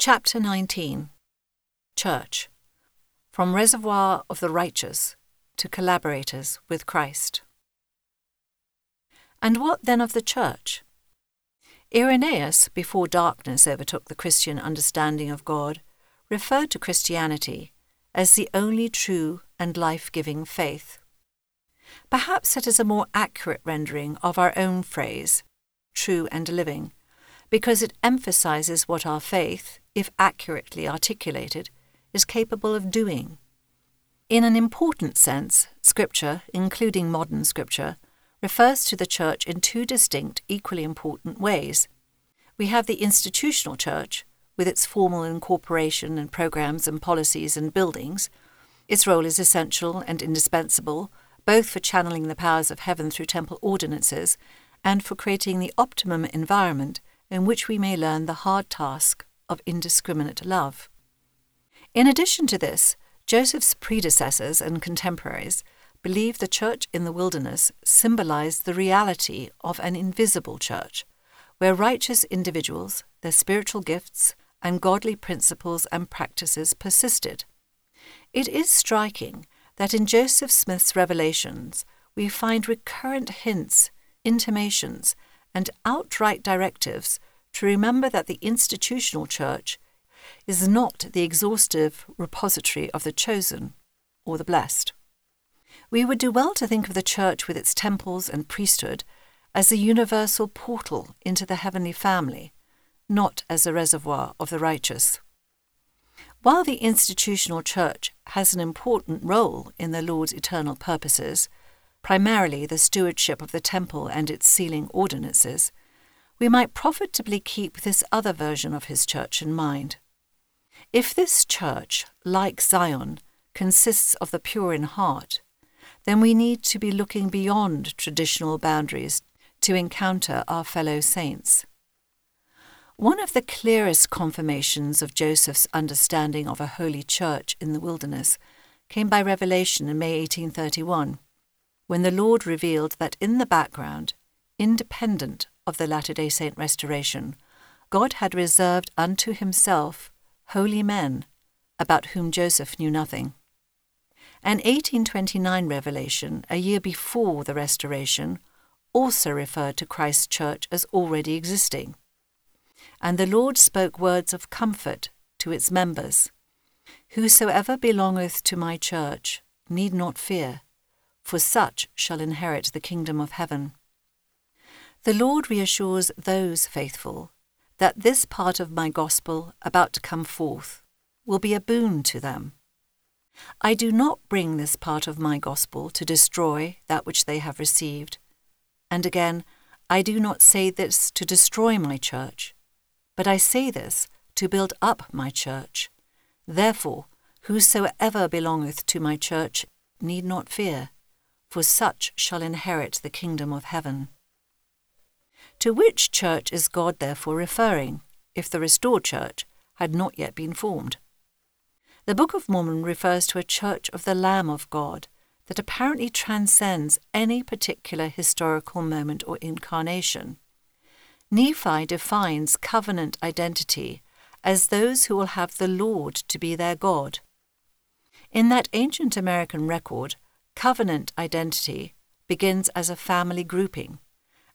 Chapter 19 Church From Reservoir of the Righteous to Collaborators with Christ. And what then of the Church? Irenaeus, before darkness overtook the Christian understanding of God, referred to Christianity as the only true and life giving faith. Perhaps it is a more accurate rendering of our own phrase, true and living, because it emphasizes what our faith, if accurately articulated, is capable of doing. In an important sense, Scripture, including modern Scripture, refers to the Church in two distinct, equally important ways. We have the institutional Church, with its formal incorporation and programs and policies and buildings. Its role is essential and indispensable, both for channeling the powers of heaven through temple ordinances and for creating the optimum environment in which we may learn the hard task of indiscriminate love. In addition to this, Joseph's predecessors and contemporaries believed the church in the wilderness symbolized the reality of an invisible church, where righteous individuals, their spiritual gifts, and godly principles and practices persisted. It is striking that in Joseph Smith's revelations we find recurrent hints, intimations, and outright directives to remember that the institutional church is not the exhaustive repository of the chosen or the blessed. We would do well to think of the church with its temples and priesthood as the universal portal into the heavenly family, not as a reservoir of the righteous. While the institutional church has an important role in the Lord's eternal purposes, primarily the stewardship of the temple and its sealing ordinances, we might profitably keep this other version of his church in mind. If this church, like Zion, consists of the pure in heart, then we need to be looking beyond traditional boundaries to encounter our fellow saints. One of the clearest confirmations of Joseph's understanding of a holy church in the wilderness came by revelation in May 1831, when the Lord revealed that in the background, independent of the Latter day Saint restoration, God had reserved unto himself holy men, about whom Joseph knew nothing. An 1829 revelation, a year before the restoration, also referred to Christ's church as already existing. And the Lord spoke words of comfort to its members Whosoever belongeth to my church need not fear, for such shall inherit the kingdom of heaven. The Lord reassures those faithful that this part of my gospel about to come forth will be a boon to them. I do not bring this part of my gospel to destroy that which they have received. And again, I do not say this to destroy my church, but I say this to build up my church. Therefore, whosoever belongeth to my church need not fear, for such shall inherit the kingdom of heaven. To which church is God therefore referring, if the restored church had not yet been formed? The Book of Mormon refers to a church of the Lamb of God that apparently transcends any particular historical moment or incarnation. Nephi defines covenant identity as those who will have the Lord to be their God. In that ancient American record, covenant identity begins as a family grouping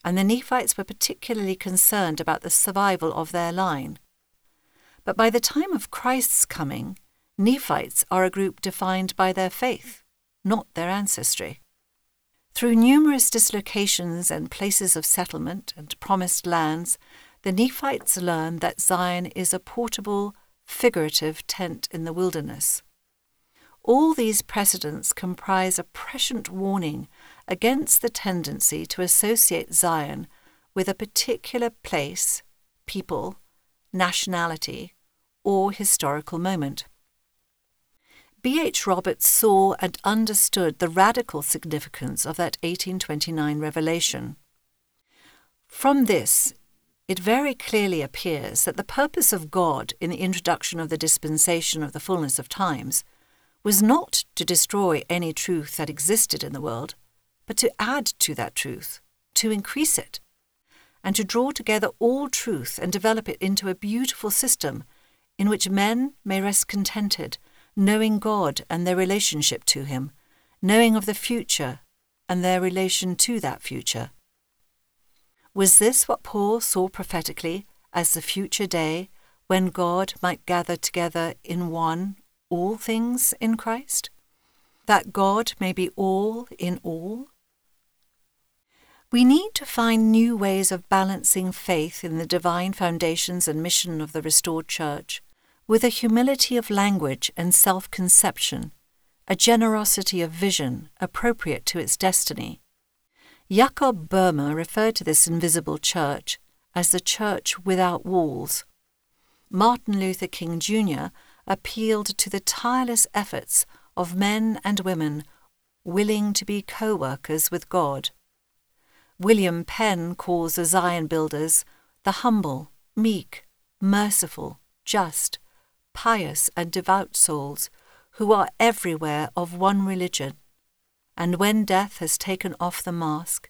and the Nephites were particularly concerned about the survival of their line. But by the time of Christ's coming, Nephites are a group defined by their faith, not their ancestry. Through numerous dislocations and places of settlement and promised lands, the Nephites learn that Zion is a portable, figurative tent in the wilderness. All these precedents comprise a prescient warning against the tendency to associate Zion with a particular place, people, nationality, or historical moment. B. H. Roberts saw and understood the radical significance of that 1829 revelation. From this, it very clearly appears that the purpose of God in the introduction of the dispensation of the fullness of times was not to destroy any truth that existed in the world, but to add to that truth, to increase it, and to draw together all truth and develop it into a beautiful system in which men may rest contented, knowing God and their relationship to Him, knowing of the future and their relation to that future. Was this what Paul saw prophetically as the future day when God might gather together in one all things in Christ? That God may be all in all? We need to find new ways of balancing faith in the divine foundations and mission of the restored Church with a humility of language and self conception, a generosity of vision appropriate to its destiny. Jakob Böhme referred to this invisible church as the church without walls. Martin Luther King Jr. appealed to the tireless efforts of men and women willing to be co workers with God. William Penn calls the Zion builders the humble, meek, merciful, just, pious, and devout souls who are everywhere of one religion. And when death has taken off the mask,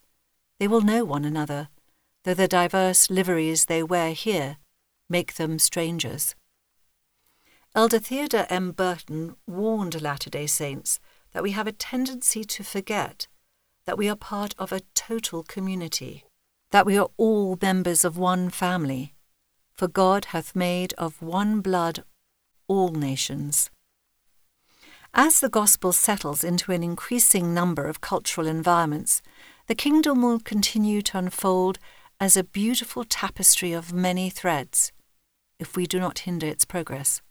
they will know one another, though the diverse liveries they wear here make them strangers. Elder Theodore M. Burton warned Latter day Saints that we have a tendency to forget that we are part of a total community, that we are all members of one family, for God hath made of one blood all nations. As the gospel settles into an increasing number of cultural environments, the kingdom will continue to unfold as a beautiful tapestry of many threads, if we do not hinder its progress.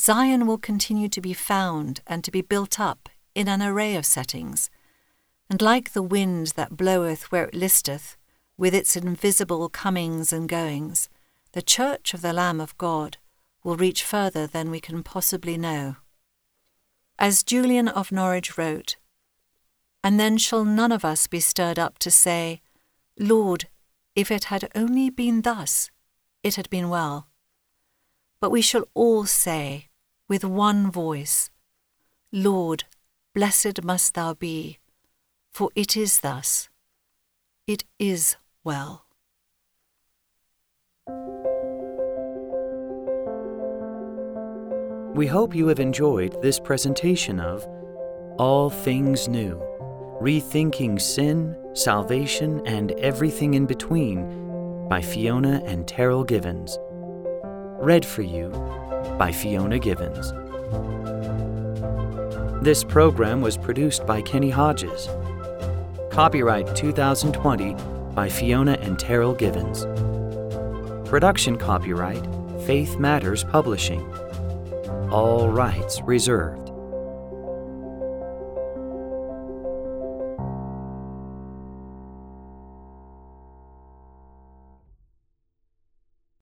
Zion will continue to be found and to be built up in an array of settings, and like the wind that bloweth where it listeth, with its invisible comings and goings, the church of the Lamb of God will reach further than we can possibly know. As Julian of Norwich wrote, And then shall none of us be stirred up to say, Lord, if it had only been thus, it had been well. But we shall all say, with one voice, Lord, blessed must thou be for it is thus. It is well. We hope you have enjoyed this presentation of All Things New Rethinking Sin, Salvation, and Everything in Between by Fiona and Terryl Givens. Read for you by Fiona Givens. This program was produced by Kenny Hodges. Copyright 2020 by Fiona and Terryl Givens. Production copyright Faith Matters Publishing. All rights reserved.